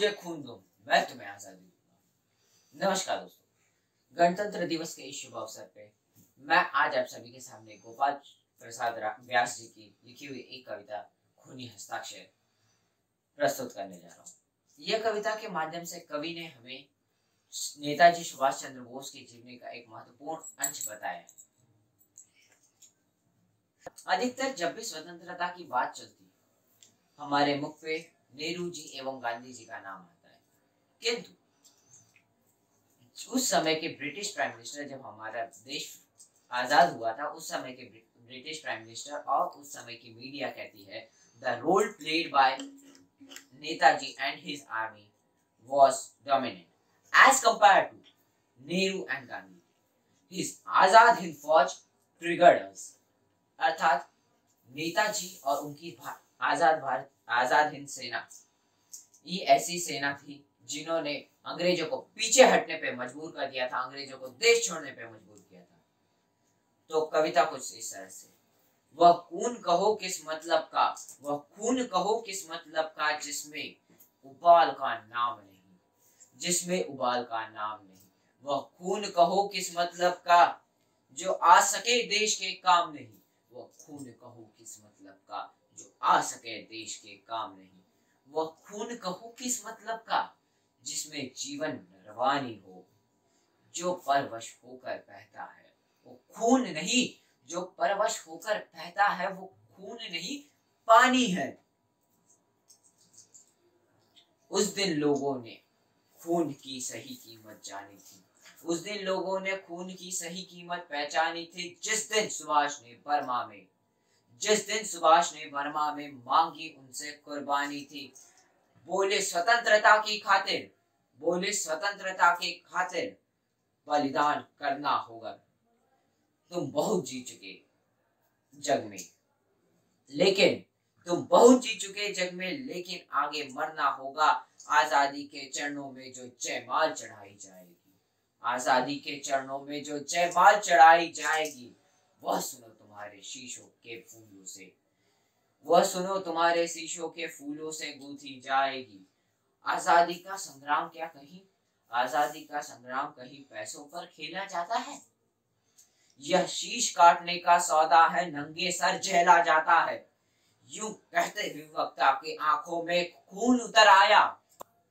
मुझे खून दो, मैं तुम्हें आज़ादी दूँगा। नमस्कार दोस्तों, गणतंत्र दिवस के इस शुभ अवसर पे मैं आज आप सभी के सामने गोपाल प्रसाद व्यास जी की लिखी हुई एक कविता खूनी हस्ताक्षर प्रस्तुत करने जा रहा हूँ। यह कविता के माध्यम से कवि ने हमें नेताजी सुभाष चंद्र बोस की जीवनी का एक महत्वपूर्ण अंश बताया। अधिकतर जब भी स्वतंत्रता की बात चलती, हमारे मुख पे नेहरू जी एवं गांधी जी का नाम आता है किंतु, उस समय के ब्रिटिश प्राइम मिनिस्टर जब हमारा देश आज़ाद हुआ था, उस समय के ब्रिटिश प्राइम मिनिस्टर और उस समय की मीडिया कहती है the role played by Netaji and his army dominant as compared to Nehru and Gandhi. His Azad Hind Fauj triggered us. अर्थात नेताजी और उनकी आज़ाद भारत आज़ाद हिंद सेना ये ऐसी सेना थी जिन्होंने अंग्रेज़ों को पीछे हटने पे मजबूर कर दिया था, अंग्रेज़ों को देश छोड़ने पे मजबूर किया था। तो कविता कुछ इस तरह से, वह खून कहो किस मतलब का, वह खून कहो किस मतलब का जिसमें उबाल का नाम नहीं, जिसमें उबाल का नाम नहीं। वह खून कहो किस मतलब का, जो आ सके देश के काम नहीं, वह खून कहो किस मतलब का आ सके देश के काम नहीं। वह खून कहो किस मतलब का, जिसमें जीवन रवानी हो, जो परवश होकर बहता है, वो खून नहीं, जो परवश होकर बहता है, वो खून नहीं, पानी है। उस दिन लोगों ने खून की सही कीमत जानी थी। उस दिन लोगों ने खून की सही कीमत पहचानी थी। जिस दिन सुभाष ने बर्मा में जिस दिन सुभाष ने बर्मा में मांगी उनसे कुर्बानी थी। बोले, स्वतंत्रता की खातिर, बोले, स्वतंत्रता के खातिर बलिदान करना होगा। तुम बहुत जी चुके जग में। लेकिन तुम बहुत जी चुके जग में, लेकिन आगे मरना होगा। आज़ादी के चरणों में जो जयमाल चढ़ाई जाएगी, आज़ादी के चरणों में जो जयमाल चढ़ाई जाएगी, वह सुनो तुम्हारे शीशों के फूलों से। वह सुनो, तुम्हारे शीशों के फूलों से गूंथी जाएगी। आज़ादी का संग्राम क्या कहीं? आज़ादी का संग्राम कहीं पैसों पर खेला जाता है? यह शीश काटने का सौदा है, नंगे सर झेला जाता है। यूँ कहते हुए वक्ता की आँखों में खून उतर आया।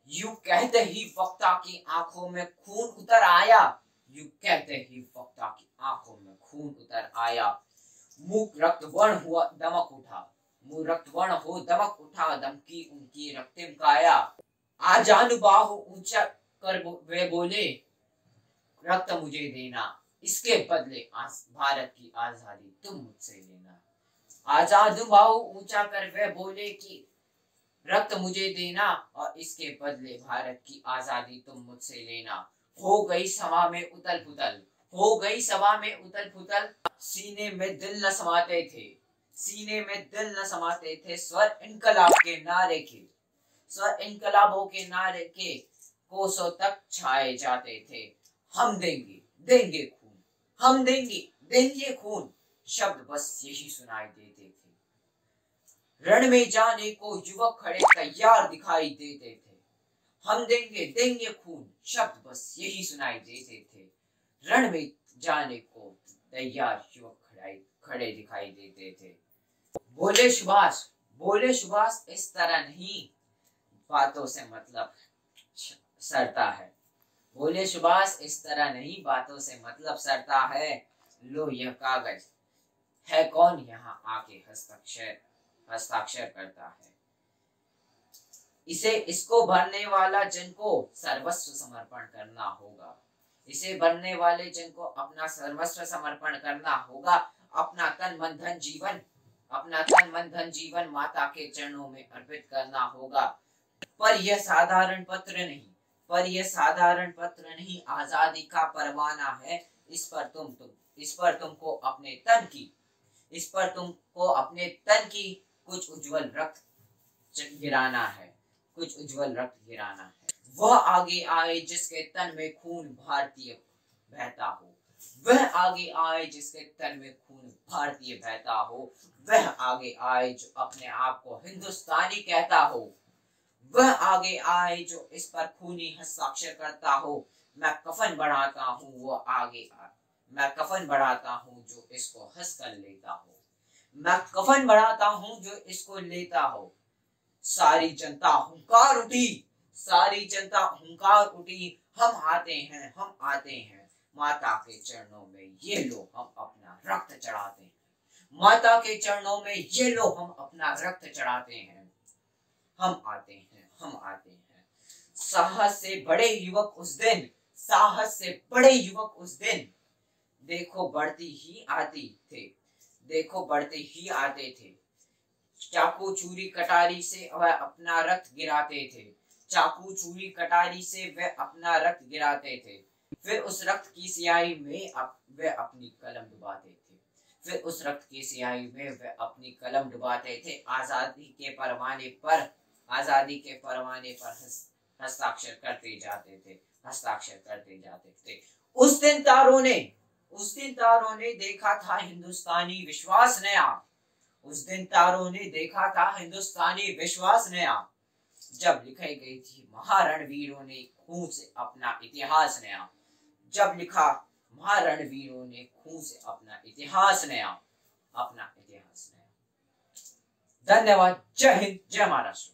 यू कहते ही वक्ता की आँखों में खून उतर आया। यू कहते ही वक्ता की आँखों में खून उतर आया। मुख रक्त वर्ण हुआ दमक उठा। मुँह रक्त वर्ण हो दमक उठा, दमकी उनकी रक्तिम काया आजान बाहु ऊँचा कर वे बोले, रक्त मुझे देना, इसके बदले भारत की आज़ादी तुम मुझसे लेना। आज़ाद बाहु ऊँचा कर वे बोले कि, रक्त मुझे देना और इसके बदले भारत की आज़ादी तुम मुझसे लेना। हो गई समा में उतल पुतल हो गई सभा में उतल पुतल सीने में दिल न समाते थे। सीने में दिल न समाते थे स्वर इनकलाब के नारे के। स्वर इनकलाबों के नारे के कोसों तक छाए जाते थे। हम देंगे देंगे खून। हम देंगे देंगे खून। शब्द बस यही सुनाई देते थे। रण में जाने को युवक खड़े तैयार दिखाई देते थे। हम देंगे देंगे खून। शब्द बस यही सुनाई देते थे। रण में जाने को तैयार युवक खड़े दिखाई देते थे। बोले, सुभाष बोले, सुभाष, इस तरह नहीं। बातों से मतलब सरता है। बोले, सुभाष, इस तरह नहीं, बातों से मतलब सरता है। लो, यह कागज़। है कौन यहाँ आके हस्ताक्षर हस्ताक्षर करता है? इसे, इसको भरने वाला जन को सर्वस्व समर्पण करना होगा। इसे बनने वाले जन को अपना सर्वस्व समर्पण करना होगा, अपना तन मन धन जीवन, अपना तन मन धन जीवन माता के चरणों में अर्पित करना होगा। पर यह साधारण पत्र नहीं, पर यह साधारण पत्र नहीं, आज़ादी का परवाना है। इस पर तुम तुम, इस पर तुमको अपने तन की, इस पर तुमको अपने तन की कुछ उज्जवल रक्त गिराना है, कुछ उज्जवल रक्त गिराना है। वह आगे आए जिसके तन में खून भारतीय बहता हो। वह आगे आए जिसके तन में खून भारतीय बहता हो। वह आगे आए जो अपने आप को हिंदुस्तानी कहता हो। वह आगे आए जो इस पर खूनी हस्ताक्षर करता हो। मैं कफन बढ़ाता हूँ, वो आगे आए मैं कफन बढ़ाता हूँ, जो इसको हंस कर लेता हो। मैं कफन बढ़ाता हूँ, जो इसको लेता हो। सारी जनता हुंकार उठी। सारी जनता हुंकार उठी, हम आते हैं, हम आते हैं। माता के चरणों में ये लो हम अपना रक्त चढ़ाते हैं। माता के चरणों में ये लो हम अपना रक्त चढ़ाते हैं। हम आते हैं, हम आते हैं। साहस से बड़े युवक उस दिन, साहस से बड़े युवक उस दिन। देखो बढ़ती ही आती थे, देखो बढ़ते ही आते थे। चाकू चूरी कटारी से वह अपना रक्त गिराते थे। चाकू छुरी कटारी से वह अपना रक्त गिराते थे। फिर उस रक्त की सियाही में अप, वे अपनी कलम डुबाते थे। फिर उस रक्त की सियाही में वे अपनी कलम डुबाते थे। आज़ादी के परवाने पर आज़ादी के परवाने पर हस्ताक्षर करते जाते थे हस्ताक्षर करते जाते थे। उस दिन तारों ने उस दिन तारों ने देखा था हिंदुस्तानी विश्वास नया। उस दिन तारों ने देखा था हिंदुस्तानी विश्वास नया। जब लिखाई गई थी, महारणवीरों ने खून से अपना इतिहास नया। जब लिखा, महारणवीरों ने खून से अपना इतिहास नया। अपना इतिहास नया। धन्यवाद। जय हिंद, जय महाराष्ट्र।